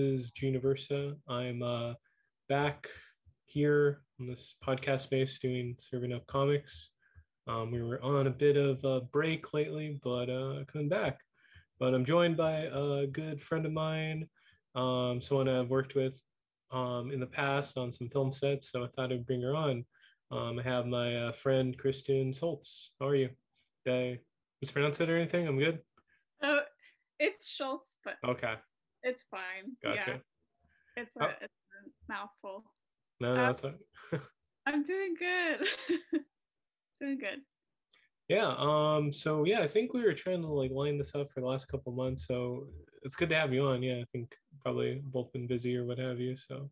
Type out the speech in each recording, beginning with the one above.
is Juniversa. I'm uh, back here on this podcast space doing serving up comics. Um, we were on a bit of a break lately, but uh, coming back. But I'm joined by a good friend of mine, um, someone I've worked with um, in the past on some film sets. So I thought I'd bring her on. Um, I have my uh, friend Kristen Schultz. How are you? Did I mispronounce it or anything? I'm good. Oh, it's Schultz, but Okay, it's fine. gotcha. Yeah, it's a, Oh. it's a mouthful. No, no, that's fine. I'm doing good. doing good. Yeah. Um. So yeah, I think we were trying to like line this up for the last couple months. So it's good to have you on. Yeah, I think probably both been busy or what have you. So,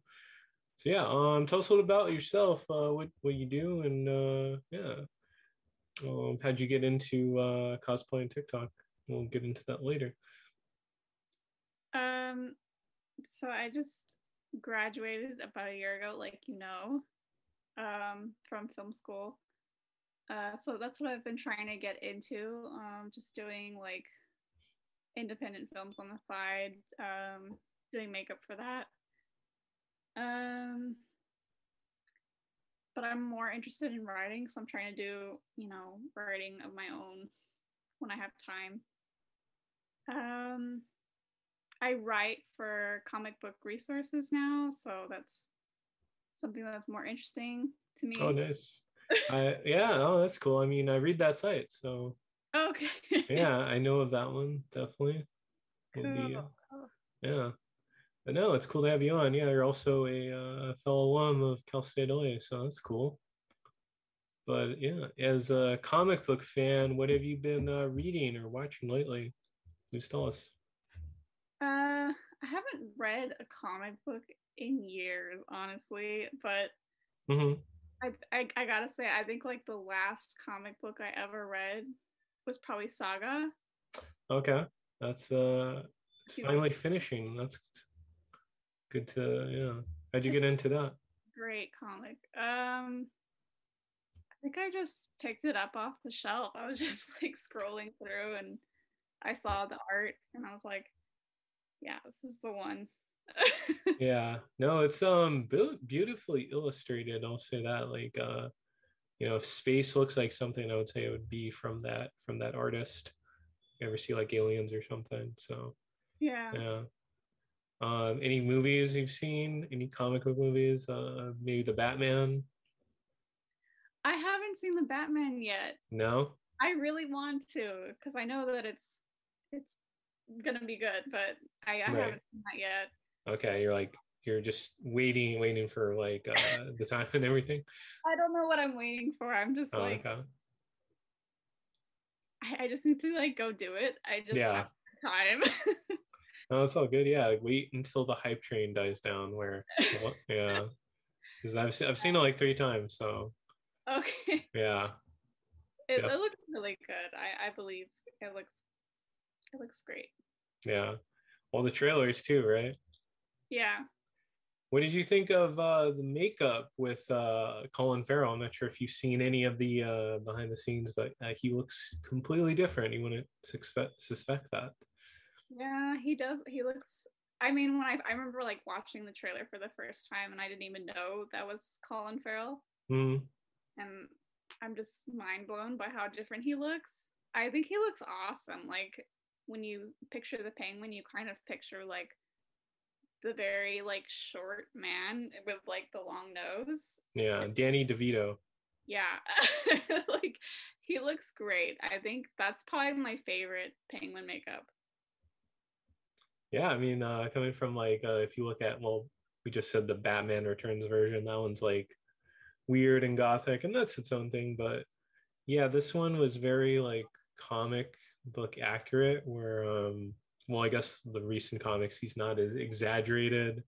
so yeah. Um. Tell us a little about yourself. Uh. What what you do and uh. Yeah. Um. How'd you get into uh cosplay and TikTok? We'll get into that later. So I just graduated about a year ago, like you know, um, from film school. Uh, so that's what I've been trying to get into. Um, just doing like independent films on the side. Um, doing makeup for that. Um, but I'm more interested in writing, so I'm trying to do, you know, writing of my own when I have time. Um, I write for comic book resources now, so that's something that's more interesting to me. Oh, nice. I yeah. Oh, that's cool. I mean, I read that site, so Okay. yeah, I know of that one definitely. Uh, Cool. Yeah. But no, it's cool to have you on. Yeah, you're also a uh, fellow alum of Cal State LA, so that's cool. But yeah, as a comic book fan, what have you been uh, reading or watching lately? Please tell us. Uh, I haven't read a comic book in years, honestly, but hmm I, I I gotta say, I think like the last comic book I ever read was probably Saga. Okay, that's uh finally finishing. That's good to yeah. How'd you get into that? great comic. Um, I think I just picked it up off the shelf. I was just like scrolling through and I saw the art and I was like, yeah, this is the one. yeah no it's um beau- beautifully illustrated i'll say that like uh you know if space looks like something i would say it would be from that from that artist you ever see like aliens or something so yeah. yeah um any movies you've seen any comic book movies uh maybe the batman I haven't seen the Batman yet. no I really want to because I know that it's it's gonna be good, but I, I Right. haven't seen that yet. okay you're like you're just waiting waiting for like uh the time and everything I don't know what I'm waiting for. I'm just oh, like okay I, I just need to like go do it. I just Yeah. have time. No, it's all good. Yeah, like, wait until the hype train dies down. Where, yeah, because I've I've seen it like three times. So okay. yeah, It, it looks really good. I, I believe it looks it looks great. yeah. All the trailers too, right? Yeah. What did you think of uh, the makeup with uh, Colin Farrell? I'm not sure if you've seen any of the uh, behind the scenes, but uh, he looks completely different. You wouldn't suspect suspect that. Yeah, he does he looks I mean when I I remember like watching the trailer for the first time and I didn't even know that was Colin Farrell. Mm, and I'm just mind blown by how different he looks. I think he looks awesome. Like when you picture the penguin, you kind of picture like the very like short man with like the long nose. yeah, Danny DeVito. Yeah. like he looks great. I think that's probably my favorite penguin makeup. Yeah, I mean, uh, coming from like, uh, if you look at, well, we just said the Batman Returns version, that one's like weird and gothic, and that's its own thing. But yeah, this one was very like comic book accurate, where, um, well, I guess the recent comics, he's not as exaggerated,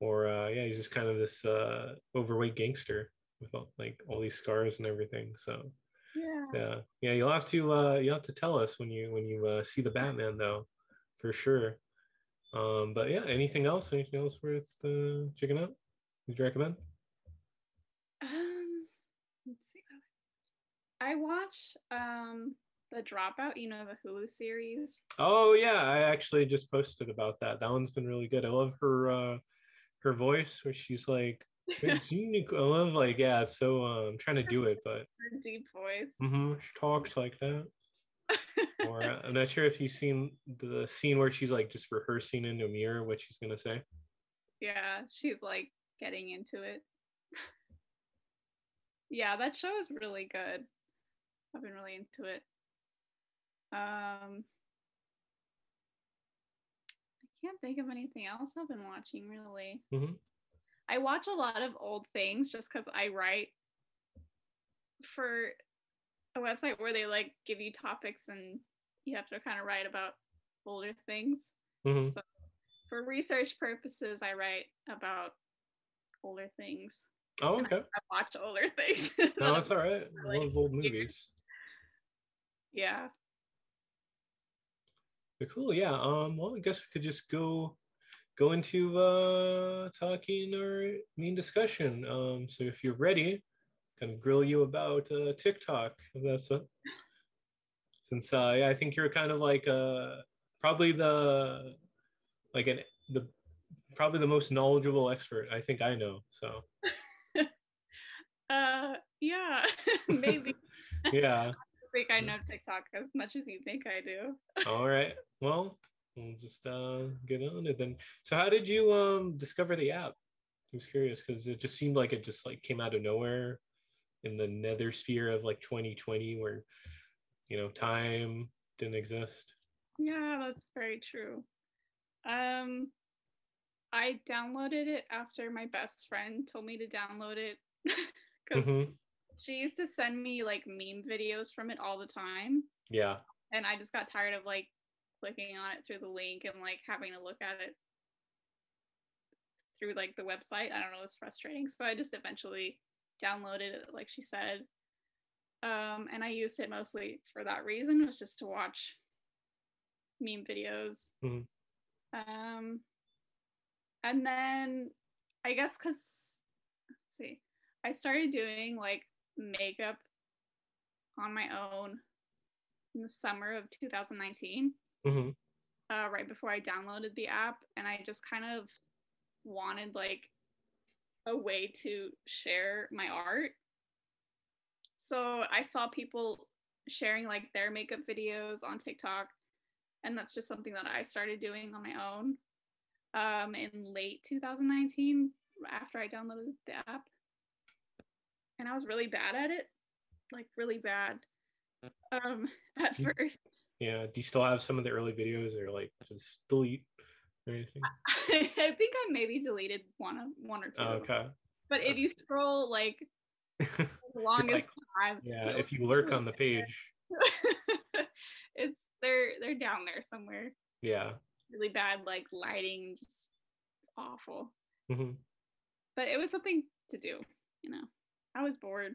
or uh, yeah, he's just kind of this uh, overweight gangster with all, like all these scars and everything. So Yeah. yeah, yeah, you'll have to uh, you'll have to tell us when you when you uh, see the Batman though, for sure. Um, but yeah, anything else? Anything else worth uh, checking out? Would you recommend? Um let's see. I watch um the dropout, you know, the Hulu series. Oh yeah, I actually just posted about that. That one's been really good. I love her uh her voice where she's like it's unique. I love like yeah, so uh, I'm trying to do it, but Her deep voice. mm-hmm, she talks like that. Or uh, I'm not sure if you've seen the scene where she's like just rehearsing in a mirror what she's gonna say. yeah, she's like getting into it. yeah, that show is really good. I've been really into it. Um I can't think of anything else I've been watching really. Mhm. I watch a lot of old things just because I write for a website where they like give you topics and you have to kind of write about older things. Mhm. So for research purposes, I write about older things. Oh and okay. I watch older things. No, that's all right. I Like, love old movies. yeah. Cool, yeah. Um, well, I guess we could just go go into uh talking our main discussion. Um, so if you're ready, kind of grill you about uh TikTok. If that's a since uh yeah, I think you're kind of like uh probably the like an the probably the most knowledgeable expert I think I know. So Uh yeah. Maybe yeah. I think I know TikTok as much as you think I do. All right. Well, we'll just uh get on it then. So how did you um discover the app? I was curious because it just seemed like it just like came out of nowhere in the nether sphere of like 2020 where you know time didn't exist. Yeah, that's very true. Um I downloaded it after my best friend told me to download it because Mhm. She used to send me like meme videos from it all the time Yeah. and I just got tired of like clicking on it through the link and like having to look at it through like the website. I don't know, it was frustrating. So I just eventually downloaded it like she said. Um and I used it mostly for that reason, was just to watch meme videos. Mhm. Um and then I guess cuz let's see. I started doing like makeup on my own in the summer of 2019, hmm uh, right before I downloaded the app, and I just kind of wanted like a way to share my art. So I saw people sharing like their makeup videos on TikTok, and that's just something that I started doing on my own um, in late 2019 after I downloaded the app. And I was really bad at it, like really bad um, at Mm. first. Yeah. Do you still have some of the early videos or like just delete or anything? I think I maybe deleted one of one or two. Oh, okay. But if you scroll like the longest time, yeah. If you lurk on the page. it's they're they're down there somewhere. Yeah. Really bad like lighting, just it's awful. hmm But it was something to do, you know. I was bored.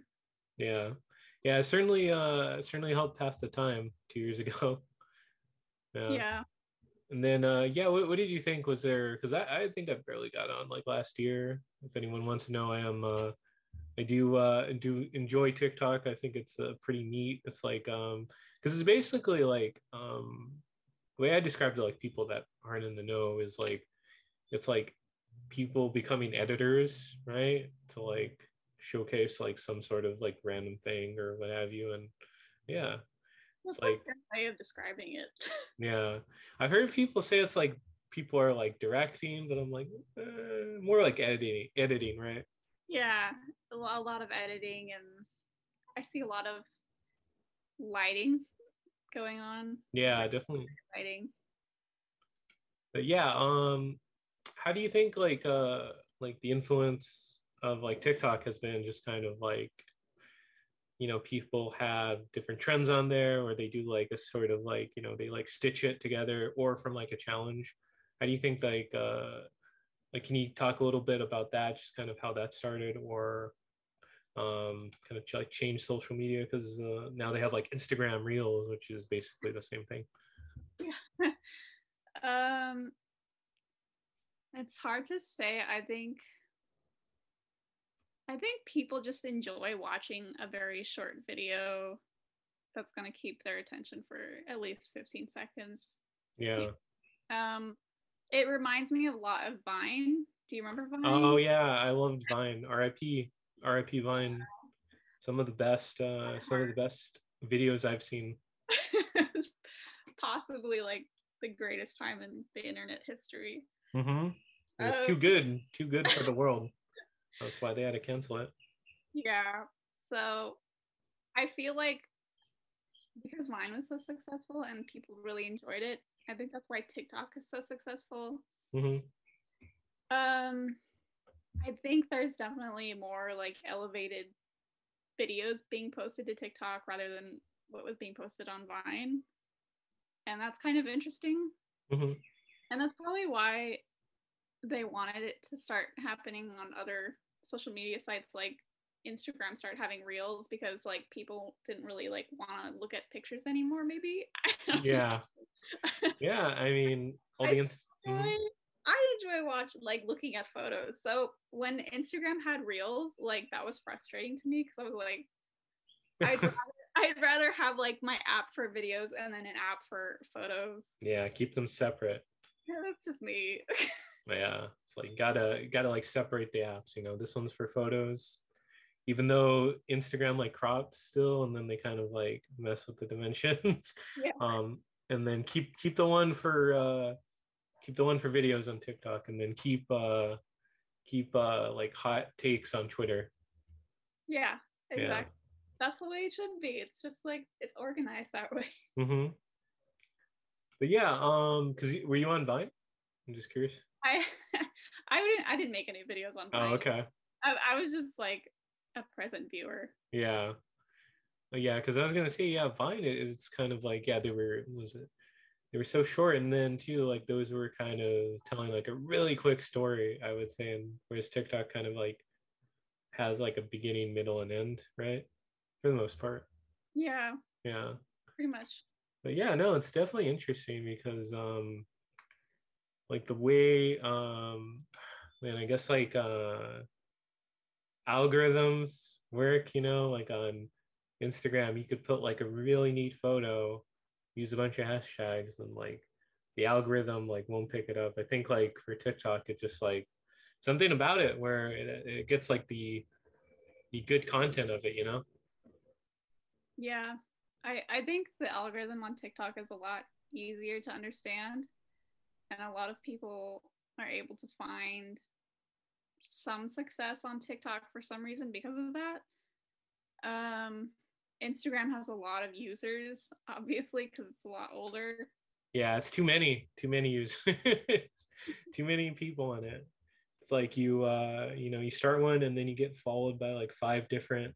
Yeah. Yeah. It certainly uh certainly helped pass the time two years ago. Yeah. And then, uh, yeah, what, what did you think? Was there? Because I, I think I barely got on like last year. If anyone wants to know, I am. Uh, I do uh, do enjoy TikTok. I think it's uh, pretty neat. It's like um, because it's basically like um, the way I described it, like people that aren't in the know is like it's like people becoming editors, right? To like showcase like some sort of like random thing or what have you, and yeah, That's like- like a way of describing it. yeah, I've heard people say it's like people are like directing, but I'm like uh, more like editing, editing, right? yeah, a a lot of editing and I see a lot of lighting going on. Yeah, definitely. Lighting. But yeah, um, how do you think like uh like the influence of like TikTok has been just kind of like you know people have different trends on there or they do like a sort of like you know they like stitch it together or from like a challenge how do you think like uh like can you talk a little bit about that just kind of how that started or um kind of like change social media because uh, now they have like instagram reels which is basically the same thing Yeah. Um, it's hard to say. I think, I think people just enjoy watching a very short video that's going to keep their attention for at least 15 seconds. Yeah. Um, it reminds me a lot of Vine. Do you remember Vine? Oh yeah, I loved Vine. R.I.P. R.I.P. Vine. Some of the best, uh, some of the best videos I've seen. Possibly like the greatest time in the internet history. Mm-hmm. It was Uh, too good, too good for the world. That's why they had to cancel it. Yeah. So I feel like because Vine was so successful and people really enjoyed it, I think that's why TikTok is so successful. hmm Um I think there's definitely more like elevated videos being posted to TikTok rather than what was being posted on Vine. And that's kind of interesting. hmm And that's probably why they wanted it to start happening on other social media sites like Instagram started having reels because like people didn't really like want to look at pictures anymore maybe. Yeah. Yeah, I mean, all I the ins- mhm. enjoy, I enjoy watching like looking at photos. So when Instagram had reels, like that was frustrating to me because I was like, I'd rather, I'd rather have like my app for videos and then an app for photos. yeah, keep them separate. Yeah, that's just me. But yeah, it's like gotta gotta like separate the apps. You know, this one's for photos, even though Instagram like crops still, and then they kind of like mess with the dimensions. Yeah. Um, and then keep keep the one for uh, keep the one for videos on TikTok, and then keep uh, keep uh like hot takes on Twitter. yeah, Yeah. exactly. That's the way it should be. It's just like it's organized that way. Mm-hmm. But yeah, um, because were you on Vine? I'm just curious. I I didn't I didn't make any videos on Vine. Oh, okay. I, I was just like a present viewer. Yeah. Yeah, because I was gonna say, yeah, Vine is kind of like, yeah, they were was it they were so short and then too, like those were kind of telling like a really quick story, I would say, and whereas TikTok kind of like has like a beginning, middle, and end, right? For the most part. Yeah, Yeah. pretty much. But yeah, no, it's definitely interesting because um like the way um man, I guess like uh algorithms work, you know, like on Instagram, you could put like a really neat photo, use a bunch of hashtags, and like the algorithm like won't pick it up. I think like for TikTok, it just like something about it where it, it gets like the the good content of it, you know? Yeah. I, I think the algorithm on TikTok is a lot easier to understand. And a lot of people are able to find some success on TikTok for some reason because of that. Um, Instagram has a lot of users, obviously, because it's a lot older. Yeah, it's too many, too many users, too many people in it. It's like you, uh, you know, you start one and then you get followed by like five different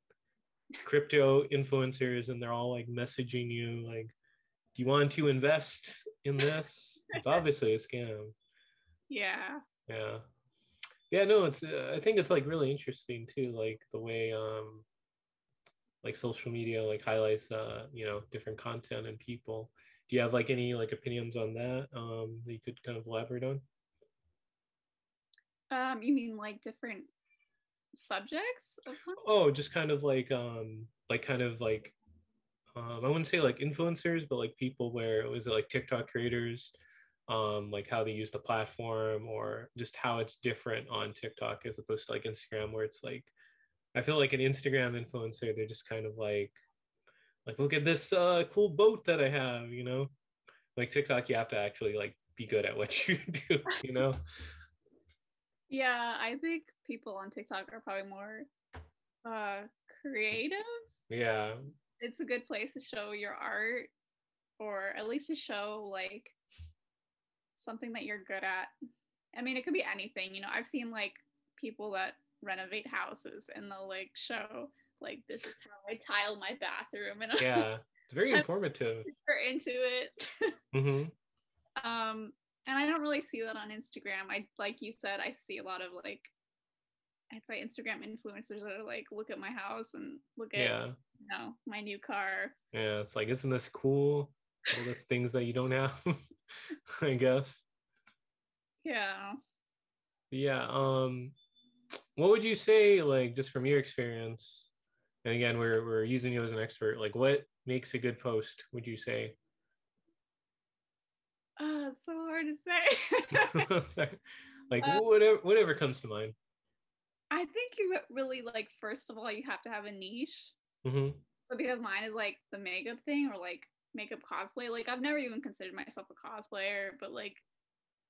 crypto influencers, and they're all like messaging you like, "Do you want to invest in this?" It's obviously a scam. Yeah. Yeah, yeah. No, it's. Uh, I think it's like really interesting too, like the way, um, like social media like highlights, uh, you know, different content and people do you have like any like opinions on that um that you could kind of elaborate on Um, you mean like different subjects oh just kind of like um like kind of like um i wouldn't say like influencers but like people where was it like tiktok creators um like how they use the platform or just how it's different on tiktok as opposed to like instagram where it's like i feel like an instagram influencer they're just kind of like like look at this uh cool boat that i have you know? Like tiktok you have to actually like be good at what you do you know? Yeah, I think people on TikTok are probably more uh creative. yeah It's a good place to show your art or at least to show like something that you're good at. I mean, it could be anything, you know. I've seen like people that renovate houses and they'll like show like this is how I tile my bathroom and yeah it's very informative super into it. mm-hmm. um and i don't really see that on instagram i like you said i see a lot of like i'd say instagram influencers that are like look at my house and look at yeah you know my new car Yeah, it's like, isn't this cool? All those things that you don't have, I guess. yeah Yeah. Um, what would you say, like, just from your experience? And again, we're we're using you as an expert. Like, what makes a good post? Would you say? Uh, it's so hard to say. like Uh, whatever whatever comes to mind. I think you really like. First of all, you have to have a niche. hmm So because mine is like the makeup thing or like makeup cosplay, like I've never even considered myself a cosplayer, but like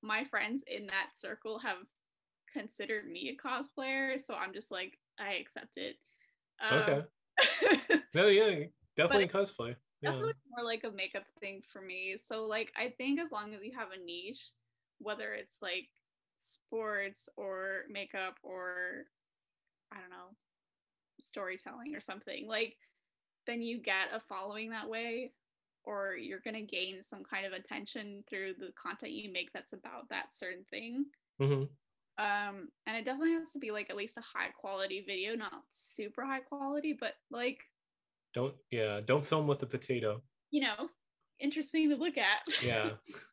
my friends in that circle have considered me a cosplayer, so I'm just like I accept it. Okay. Um, No, yeah, definitely cosplay. Yeah. definitely more like a makeup thing for me. So like I think as long as you have a niche, whether it's like sports or makeup or I don't know, storytelling or something, like then you get a following that way or you're going to gain some kind of attention through the content you make that's about that certain thing. hmm Um and it definitely has to be like at least a high quality video, not super high quality, but like Don't yeah, don't film with a potato. you know, interesting to look at. Yeah.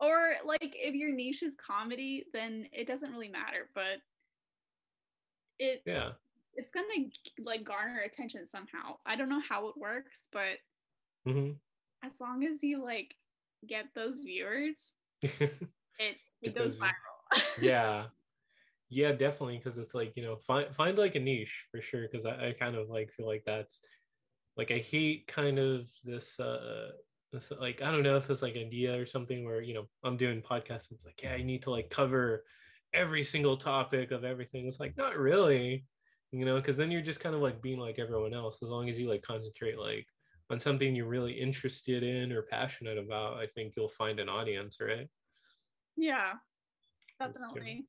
or like if your niche is comedy, then it doesn't really matter, but it yeah. it's gonna like garner attention somehow. I don't know how it works, but hmm as long as you like get those viewers, it it goes viral. yeah. Yeah, definitely. Cause it's like, you know, find find like a niche for sure. Cause I, I kind of like feel like that's like I hate kind of this uh like I don't know if it's like an idea or something where, you know, I'm doing podcasts, it's like, yeah, I need to like cover every single topic of everything. It's like not really, you know, because then you're just kind of like being like everyone else. As long as you like concentrate like on something you're really interested in or passionate about, I think you'll find an audience, right? yeah, definitely.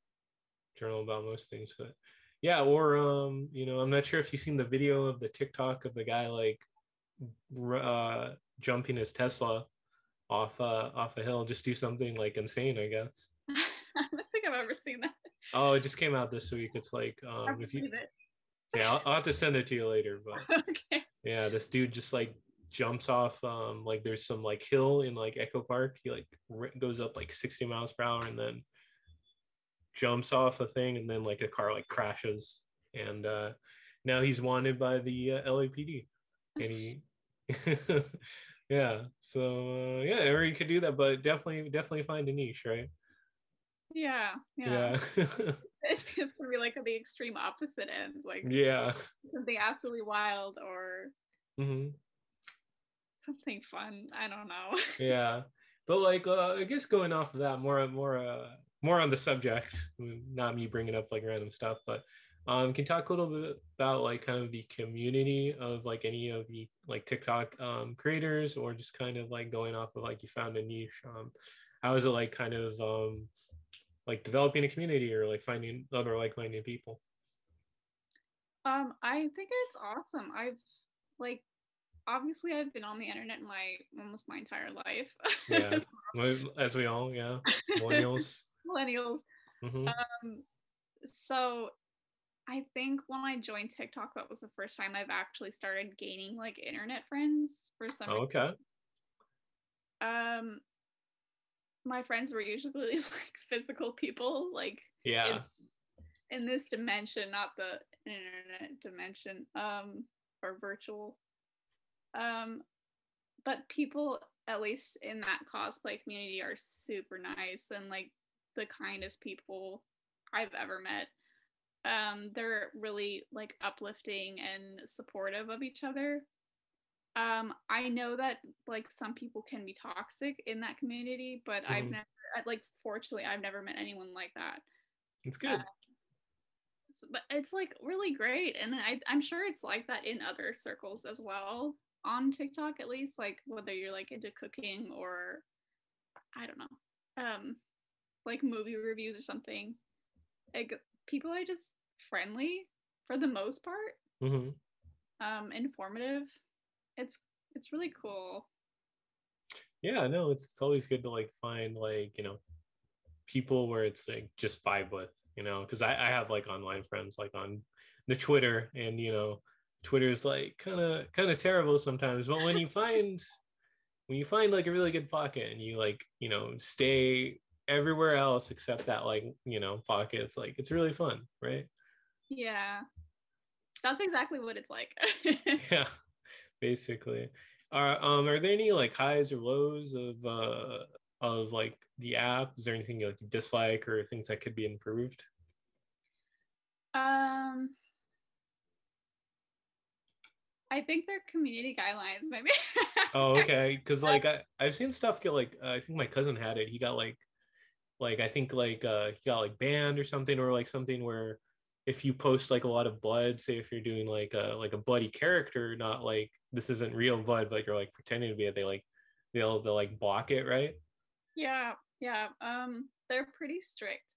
journal about most things but yeah or um you know i'm not sure if you've seen the video of the tiktok of the guy like uh jumping his tesla off uh off a hill just do something like insane i guess I don't think I've ever seen that. oh it just came out this week it's like um if you it. yeah I'll, I'll have to send it to you later but okay. yeah this dude just like jumps off um like there's some like hill in like echo park he like r- goes up like 60 miles per hour and then jumps off a thing and then like a car like crashes and uh now he's wanted by the uh, lapd and he yeah so uh, yeah or you could do that but definitely definitely find a niche right Yeah, yeah. yeah It's just gonna be like the extreme opposite end like yeah, something absolutely wild or hmm something fun. I don't know. yeah but like uh, i guess going off of that more more uh more on the subject not me bringing up like random stuff but um can you talk a little bit about like kind of the community of like any of the like tiktok um creators or just kind of like going off of like you found a niche um how is it like kind of um like developing a community or like finding other like-minded people Um, I think it's awesome. I've like obviously I've been on the internet my almost my entire life. yeah as we all yeah millennials Millennials. hmm Um, so I think when I joined TikTok, that was the first time I've actually started gaining like internet friends for some oh, okay. um my friends were usually like physical people like yeah. in, in this dimension not the internet dimension um or virtual. Um but people at least in that cosplay community are super nice and like the kindest people i've ever met um they're really like uplifting and supportive of each other. Um i know that like some people can be toxic in that community but i've Mhm. never uh, like fortunately i've never met anyone like that. It's good. S- but it's like really great and I, i'm sure it's like that in other circles as well on tiktok at least like whether you're like into cooking or i don't know um like movie reviews or something. Like people are just friendly for the most part. Hmm um informative. It's it's really cool. Yeah no it's it's always good to like find like you know people where it's like just vibe with you know because I, I have like online friends like on the twitter and you know twitter is like kind of kind of terrible sometimes but when you find when you find like a really good pocket and you like you know stay everywhere else except that like you know pocket it's like it's really fun right yeah that's exactly what it's like yeah basically. Are um are there any like highs or lows of uh of like the app? Is there anything you like dislike or things that could be improved? Um, I think they're community guidelines, maybe. oh, okay. Because like I I've seen stuff get like uh, I think my cousin had it. He got like like I think like uh he got like banned or something or like something where if you post like a lot of blood, say if you're doing like a like a bloody character, not like this isn't real blood, but you're like pretending to be it, they like they'll they'll like block it, right? Yeah, yeah. Um, they're pretty strict.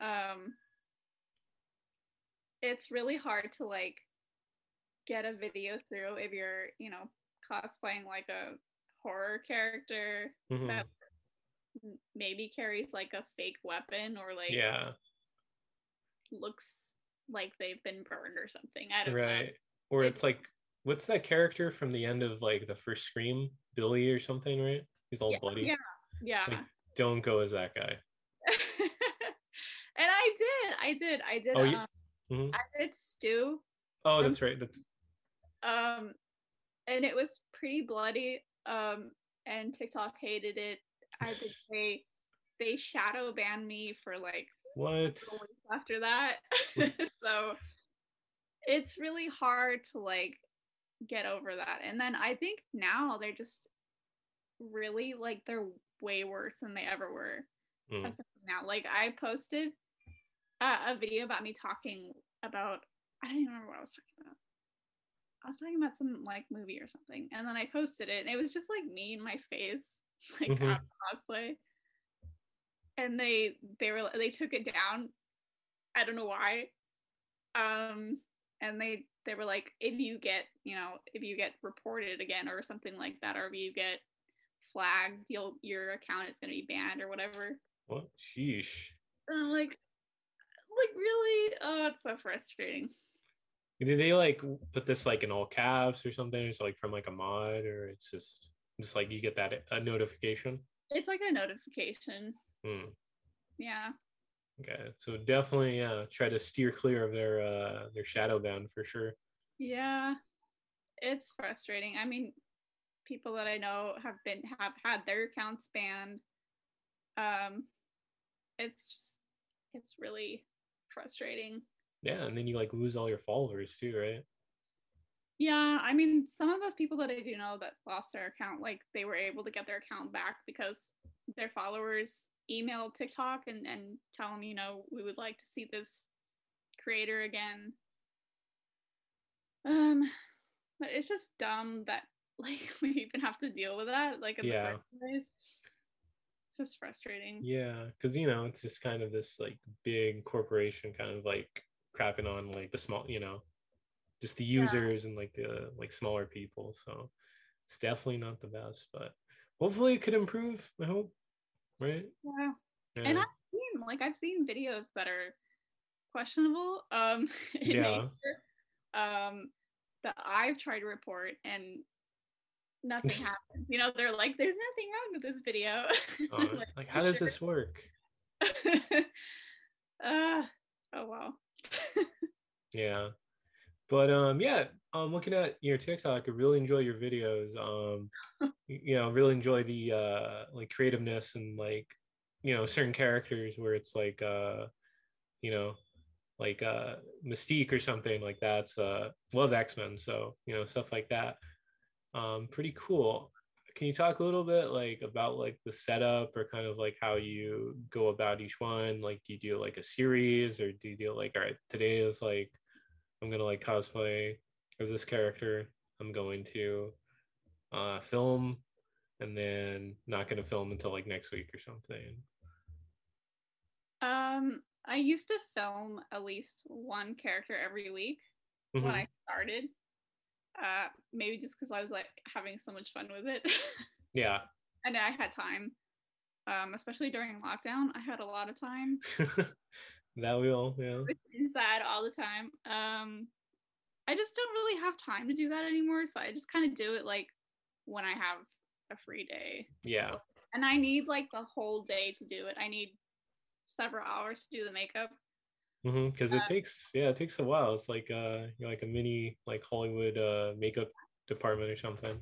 Um, it's really hard to like get a video through if you're, you know, cosplaying like a horror character Mhm. that maybe carries like a fake weapon or like Yeah, looks like they've been burned or something. I don't know. right. Or it's like what's that character from the end of like the first Scream, Billy or something, right? He's all Yeah, bloody. yeah. Yeah. Like, don't go as that guy. and I did. I did. I did Oh, um, Mhm. I did stew. Oh, Um, that's right. That's Um and it was pretty bloody. Um and TikTok hated it. I did say they shadow banned me for like what? after that. so it's really hard to like get over that. And then I think now they're just really like they're way worse than they ever were. Mm. now. Like I posted uh, a video about me talking about I don't even remember what I was talking about. I was talking about some like movie or something, and then I posted it, and it was just like me and my face, like Mhm. cosplay. And they they were they took it down. I don't know why. Um, and they they were like, if you get you know if you get reported again or something like that, or if you get flagged, you'll your account is gonna be banned or whatever. What? Sheesh. And I'm like, like really? Oh, it's so frustrating. Did they like put this like in all caps or something? It's like from like a mod, or it's just just like you get that a notification. It's like a notification. Hmm. Yeah. Okay, so definitely yeah, try to steer clear of their uh their shadow ban for sure. Yeah. It's frustrating. I mean, people that I know have been have had their accounts banned. Um it's just it's really frustrating. Yeah, and then you like lose all your followers too, right? Yeah, I mean, some of those people that I do know that lost their account, like they were able to get their account back because their followers emailed TikTok and, and tell them, you know, we would like to see this creator again. Um, but it's just dumb that like we even have to deal with that, like in Yeah. the first place. It's just frustrating. Yeah, because you know it's just kind of this like big corporation kind of like crapping on like the small, you know, just the users and like the like smaller people. So it's definitely not the best, but hopefully it could improve. I hope, right? Yeah. Yeah. And I've seen like I've seen videos that are questionable um in Yeah. nature, um that I've tried to report and nothing happens. You know, they're like, there's nothing wrong with this video. Uh, like, how does this work? uh oh well. Yeah. But um yeah, um looking at your TikTok, I really enjoy your videos. Um you know, really enjoy the uh like creativeness and like you know, certain characters where it's like uh you know, like uh Mystique or something like that's uh love X-Men, so you know, stuff like that. Um pretty cool. Can you talk a little bit like about like the setup or kind of like how you go about each one? Like do you do like a series or do you do like all right, today is like I'm gonna like cosplay as this character. I'm going to uh, film, and then not gonna film until like next week or something. Um I used to film at least one character every week when Mhm. I started. Uh maybe just because I was like having so much fun with it. Yeah, and I had time. Um, especially during lockdown, I had a lot of time. that will. Yeah, I inside all the time. Um, I just don't really have time to do that anymore, so I just kind of do it like when I have a free day. yeah, And I need like the whole day to do it. I need several hours to do the makeup. because it Uh, takes yeah it takes a while. It's like uh you're like a mini like Hollywood uh makeup department or something.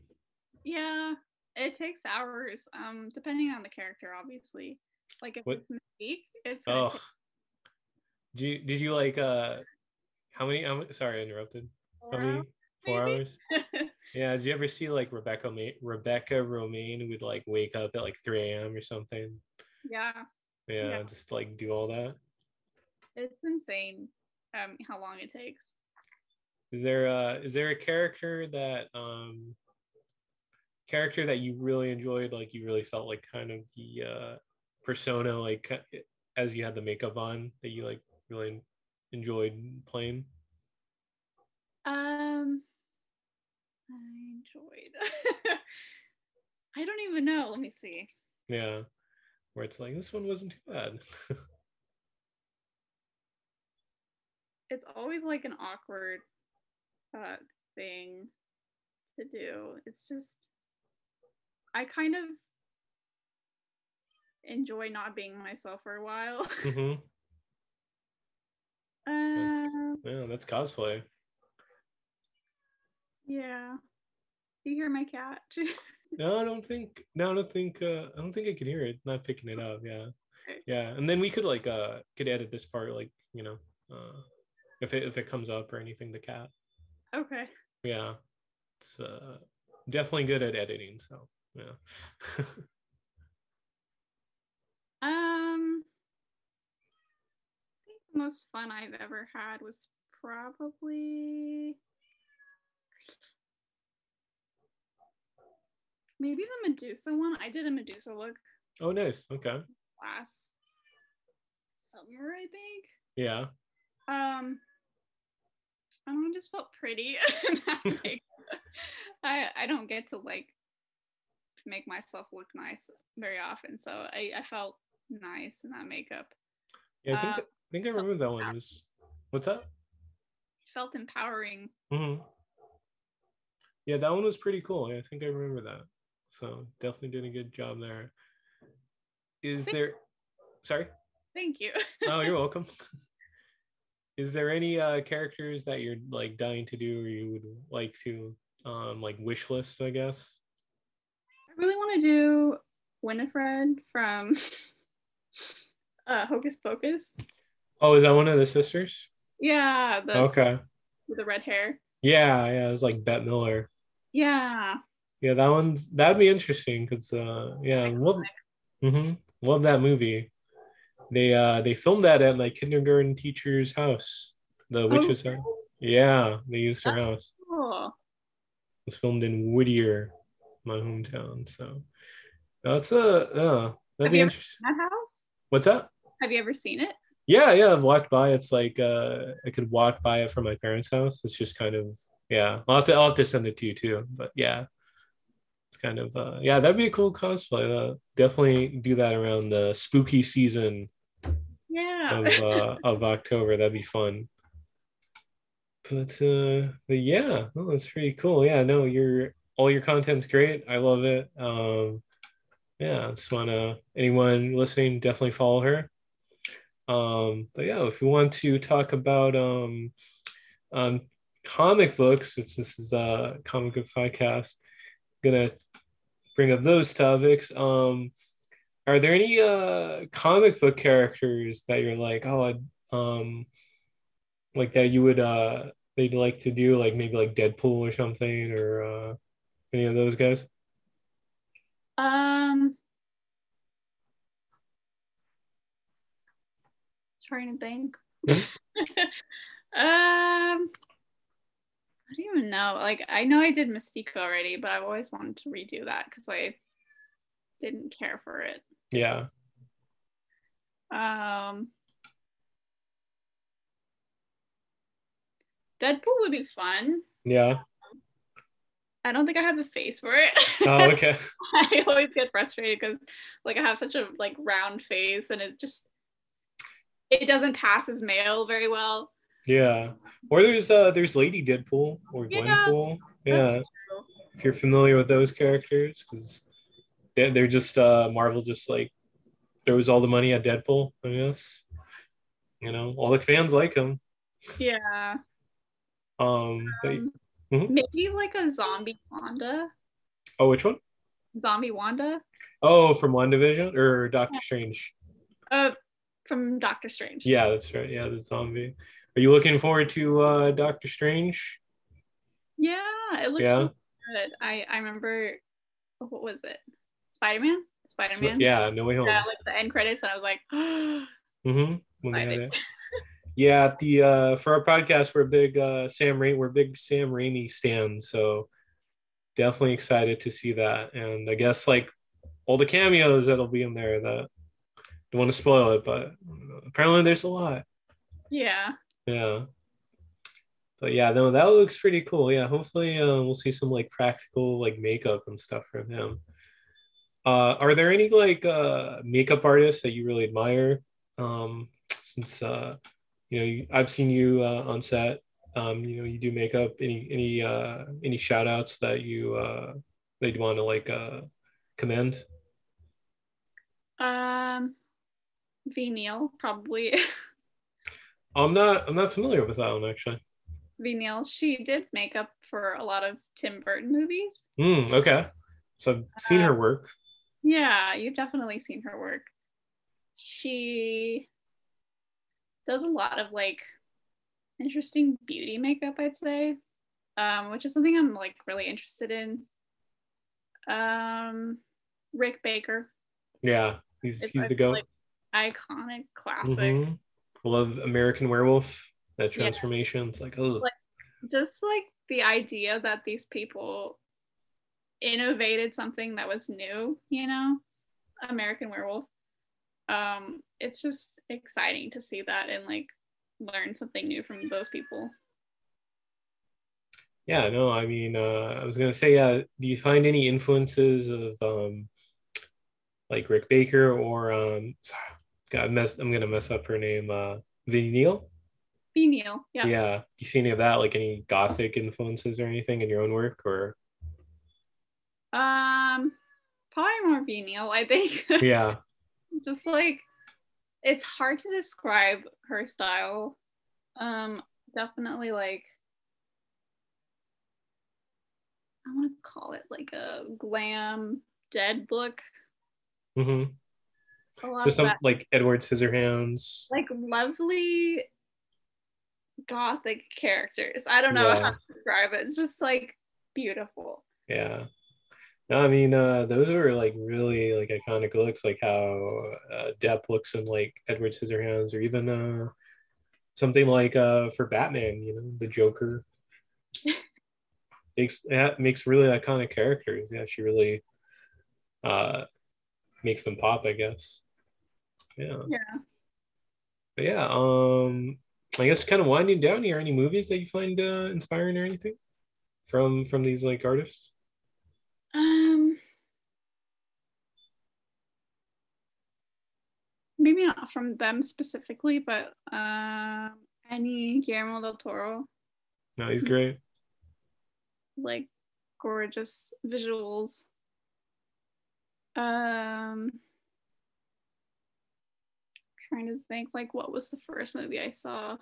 Yeah, it takes hours. Um, depending on the character, obviously. Like if What- it's Mystique, it's Oh, did you did you like uh how many? Many sorry, I interrupted. take How many? hours, Four maybe? hours. Yeah. Did you ever see like Rebecca Ma- Rebecca Romijn would like wake up at like 3 a.m. or something? yeah, Yeah, Yeah. just like do all that. it's insane. Um, how long it takes. Is there uh is there a character that um character that you really enjoyed like you really felt like kind of the uh persona like as you had the makeup on that you like really enjoyed playing? Um, I enjoyed. I don't even know. Let me see. Yeah. Where it's like this one wasn't too bad. It's always like an awkward uh thing to do. It's just I kind of enjoy not being myself for a while. hmm um, Yeah, that's cosplay. yeah. Do you hear my cat? No, I don't think. No, I don't think. Uh, I don't think I could hear it. Not picking it up. Yeah, yeah. And then we could like uh could edit this part like you know uh if it if it comes up or anything. The cat. okay. Yeah, it's uh definitely good at editing. So yeah. Um, I think the most fun I've ever had was probably maybe the Medusa one. I did a Medusa look oh, nice. Okay. last summer, I think. Yeah. Um, I don't know, just felt pretty. I I don't get to like make myself look nice very often, so I I felt nice in that makeup. Yeah, I think Uh, I think I remember that one. Was what's that? Felt empowering. hmm Yeah, that one was pretty cool. I think I remember that. So definitely did a good job there. Is Thank- there? Sorry. Thank you. Oh, you're welcome. Is there any uh characters that you're like dying to do or you would like to um like wish list, I guess? I really want to do Winifred from uh, Hocus Pocus. Oh, is that one of the sisters? Yeah, the Okay. with the red hair. Yeah, yeah, it's like Bette Midler. Yeah, Yeah, that one's that'd be interesting because uh yeah, love hmm love that movie. They uh they filmed that at like kindergarten teacher's house. The witch's house. Yeah, they used her house. cool. It was filmed in Whittier, my hometown. So that's a uh that'd Have be interesting. That house? What's that? Have you ever seen it? Yeah, yeah, I've walked by. It's like uh I could walk by it from my parents' house. It's just kind of yeah. I'll have to I'll have to send it to you too. But yeah. It's kind of uh yeah, that'd be a cool cosplay. Uh, definitely do that around the spooky season Yeah. of uh of October. That'd be fun. But uh but yeah, no, that's pretty cool. Yeah, no, your all your content's great. I love it. Um yeah, just wanna anyone listening, definitely follow her. Um, but yeah, if you want to talk about um um comic books, since this is a comic book podcast, gonna bring up those topics. Um are there any uh comic book characters that you're like, oh I'd, um like that you would uh they'd like to do like maybe like Deadpool or something or uh any of those guys? Um, trying to think. um, I don't even know. Like, I know I did Mystique already, but I've always wanted to redo that because I didn't care for it. Yeah. Um, Deadpool would be fun. Yeah. I don't think I have the face for it. Oh, okay. I always get frustrated because like I have such a like round face and it just it doesn't pass as male very well. Yeah. Or there's uh there's Lady Deadpool or Yeah, Gwenpool. Yeah. If you're familiar with those characters, because they're, they're just uh Marvel just like throws all the money at Deadpool, I guess. You know, all the fans like him. Yeah. Um, but Um, Mhm. Maybe like a zombie Wanda. Oh, which one? Zombie Wanda. Oh, from WandaVision or Doctor Strange? Uh from Doctor Strange. Yeah, that's right. Yeah, the zombie. Are you looking forward to uh, Doctor Strange? Yeah, it looks Yeah. really good. I I remember what was it? Spider Man. Spider Man. Yeah, No Way Home. Yeah, like the end credits, and I was like, Mm-hmm. When they had excited. it. Yeah, the uh, for our podcast, we're big uh, Sam Raimi. We're big Sam Raimi stands, so definitely excited to see that. And I guess like all the cameos that'll be in there. That don't want to spoil it, but apparently there's a lot. yeah. Yeah. But yeah, no, that looks pretty cool. Yeah, hopefully uh, we'll see some like practical like makeup and stuff from him. Uh, are there any like uh, makeup artists that you really admire? Um, since uh, you know you, I've seen you uh, on set. Um, you know you do makeup. Any any uh, any shout outs that you uh, that you want to like uh, commend? Um, Ve Neill probably. I'm not I'm not familiar with that one actually. Ve Neill. She did makeup for a lot of Tim Burton movies. Hmm. okay. So I've seen her work. Yeah, you've definitely seen her work. She does a lot of like interesting beauty makeup, I'd say, um, which is something I'm like really interested in. Um, Rick Baker, Yeah, he's It's- he's I the goat. like iconic, classic. Mhm. Love American Werewolf. That Yeah. transformation. It's like, oh, Like- Just like the idea that these people innovated something that was new, you know, American Werewolf. Um, it's just exciting to see that and like learn something new from those people. yeah. No, I mean, uh, I was gonna say, yeah. Do you find any influences of um, like Rick Baker or um, God, I messed, I'm gonna mess up her name. Uh, Neill. Ve Neill, yeah. Yeah. Do you see any of that? Like any gothic influences or anything in your own work? Or Um, probably more Ve Neill, I think. yeah, just like it's hard to describe her style. Um, definitely like I want to call it like a glam dead look. hmm lot so some that, like Edward Scissorhands. like lovely gothic characters. I don't know Yeah. how to describe it. It's just like beautiful. Yeah. No, I mean, uh, those were like really like iconic looks, like how uh, Depp looks in like Edward Scissorhands, or even uh, something like uh, for Batman, you know, the Joker. makes yeah, makes really iconic characters. Yeah, she really uh, makes them pop, I guess. Yeah. Yeah. But yeah, um, I guess kind of winding down here. Any movies that you find uh, inspiring or anything from from these like artists? Um maybe not from them specifically, but um any Guillermo del Toro, No, he's great. like gorgeous visuals. Um trying to think like what was the first movie I saw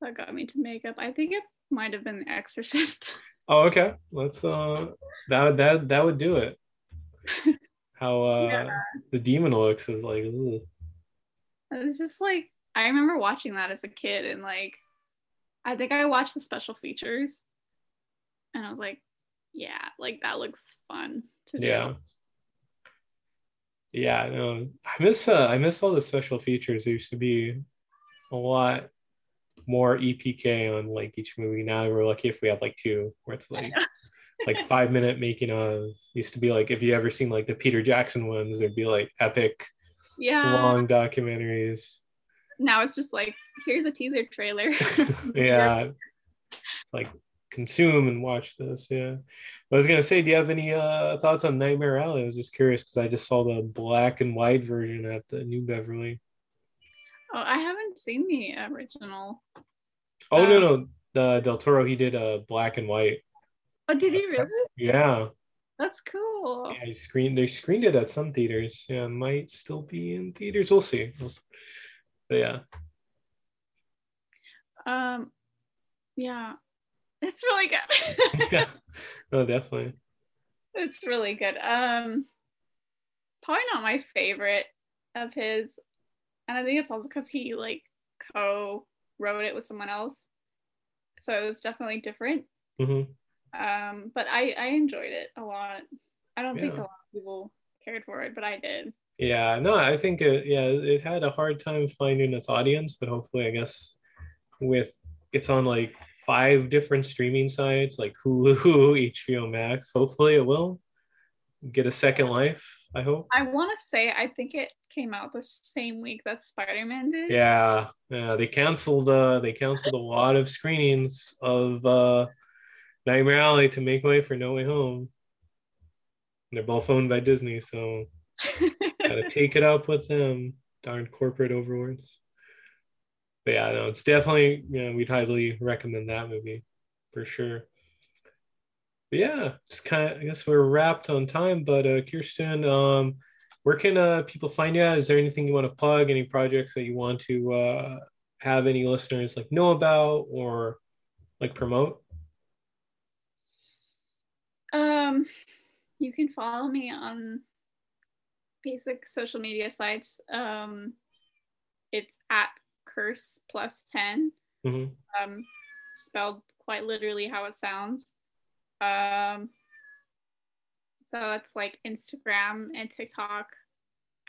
that got me to makeup. I think it might have been The Exorcist. Oh, okay. Let's uh that that that would do it. How uh Yeah. the demon looks is like ugh. It's just like I remember watching that as a kid and like I think I watched the special features and I was like, yeah, like that looks fun to do. yeah. Yeah, no. I miss uh I miss all the special features. There used to be a lot more EPK on like each movie. Now we're lucky if we have like two where it's like like five minute making of used to be like if you ever seen like the Peter Jackson ones, there'd be like epic Yeah. long documentaries. Now it's just like here's a teaser trailer. yeah like consume and watch this yeah i was gonna say do you have any uh thoughts on nightmare alley i was just curious because i just saw the black and white version at the new beverly Oh, I haven't seen the original. oh no Um, no the del toro he did a black and white Oh, did he really? yeah That's cool. yeah he screened they screened it at some theaters yeah might still be in theaters we'll see, we'll see. but yeah Um, yeah. It's really good. yeah. No, definitely. It's really good. Um, probably not my favorite of his, and I think it's also because he like co-wrote it with someone else, so it was definitely different. hmm Um, but I I enjoyed it a lot. I don't think a lot of people cared for it, but I did. Yeah, no, I think it, yeah, it had a hard time finding its audience, but hopefully, I guess with it's on like five different streaming sites like Hulu, HBO Max. Hopefully, it will get a second life. I hope. I want to say I think it came out the same week that Spider Man did. Yeah, yeah, they canceled. Uh, they canceled a lot of screenings of uh, Nightmare Alley to make way for No Way Home. They're both owned by Disney, so gotta take it up with them, darn corporate overlords. But yeah, no, it's definitely you know we'd highly recommend that movie for sure. But yeah, just kind of I guess we're wrapped on time. But uh, Kirsten, um, where can uh, people find you? Is there anything you want to plug? Any projects that you want to uh, have any listeners like know about or like promote? Um, you can follow me on basic social media sites. Um, it's at curse plus 10, hmm um, spelled quite literally how it sounds. Um, so it's like Instagram and TikTok.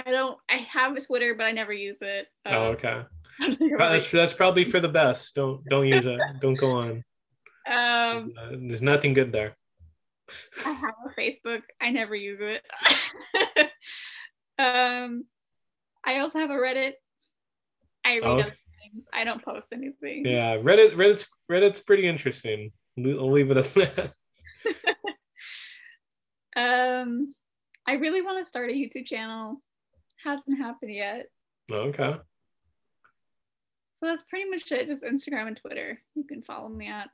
I don't, I have a Twitter, but I never use it. Oh, Um, okay. Think I've That's that's probably for the best. Don't don't use it. Don't go on. Um, Uh, there's nothing good there. I have a Facebook. I never use it. um, I also have a Reddit. I read Oh. other things. I don't post anything. Yeah, Reddit Reddit's Reddit's pretty interesting. I'll leave it at that. Um, I really want to start a YouTube channel. Hasn't happened yet. Okay. So that's pretty much it. Just Instagram and Twitter. You can follow me at.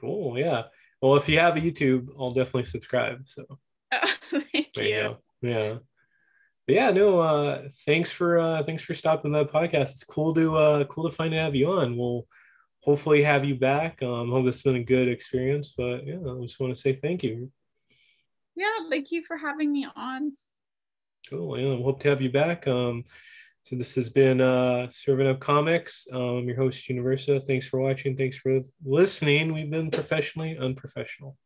Cool. Yeah. Well, if you have a YouTube, I'll definitely subscribe. So thank there you. you. Yeah. But yeah, no, uh thanks for uh thanks for stopping the podcast. It's cool to uh cool to find to have you on. We'll hopefully have you back. Um hope it's been a good experience. But yeah, I just want to say thank you. Yeah, thank you for having me on. Cool. Yeah, we hope to have you back. Um, so this has been uh, Serving Up Comics. Um, I'm your host, Universa. Thanks for watching. Thanks for listening. We've been professionally unprofessional.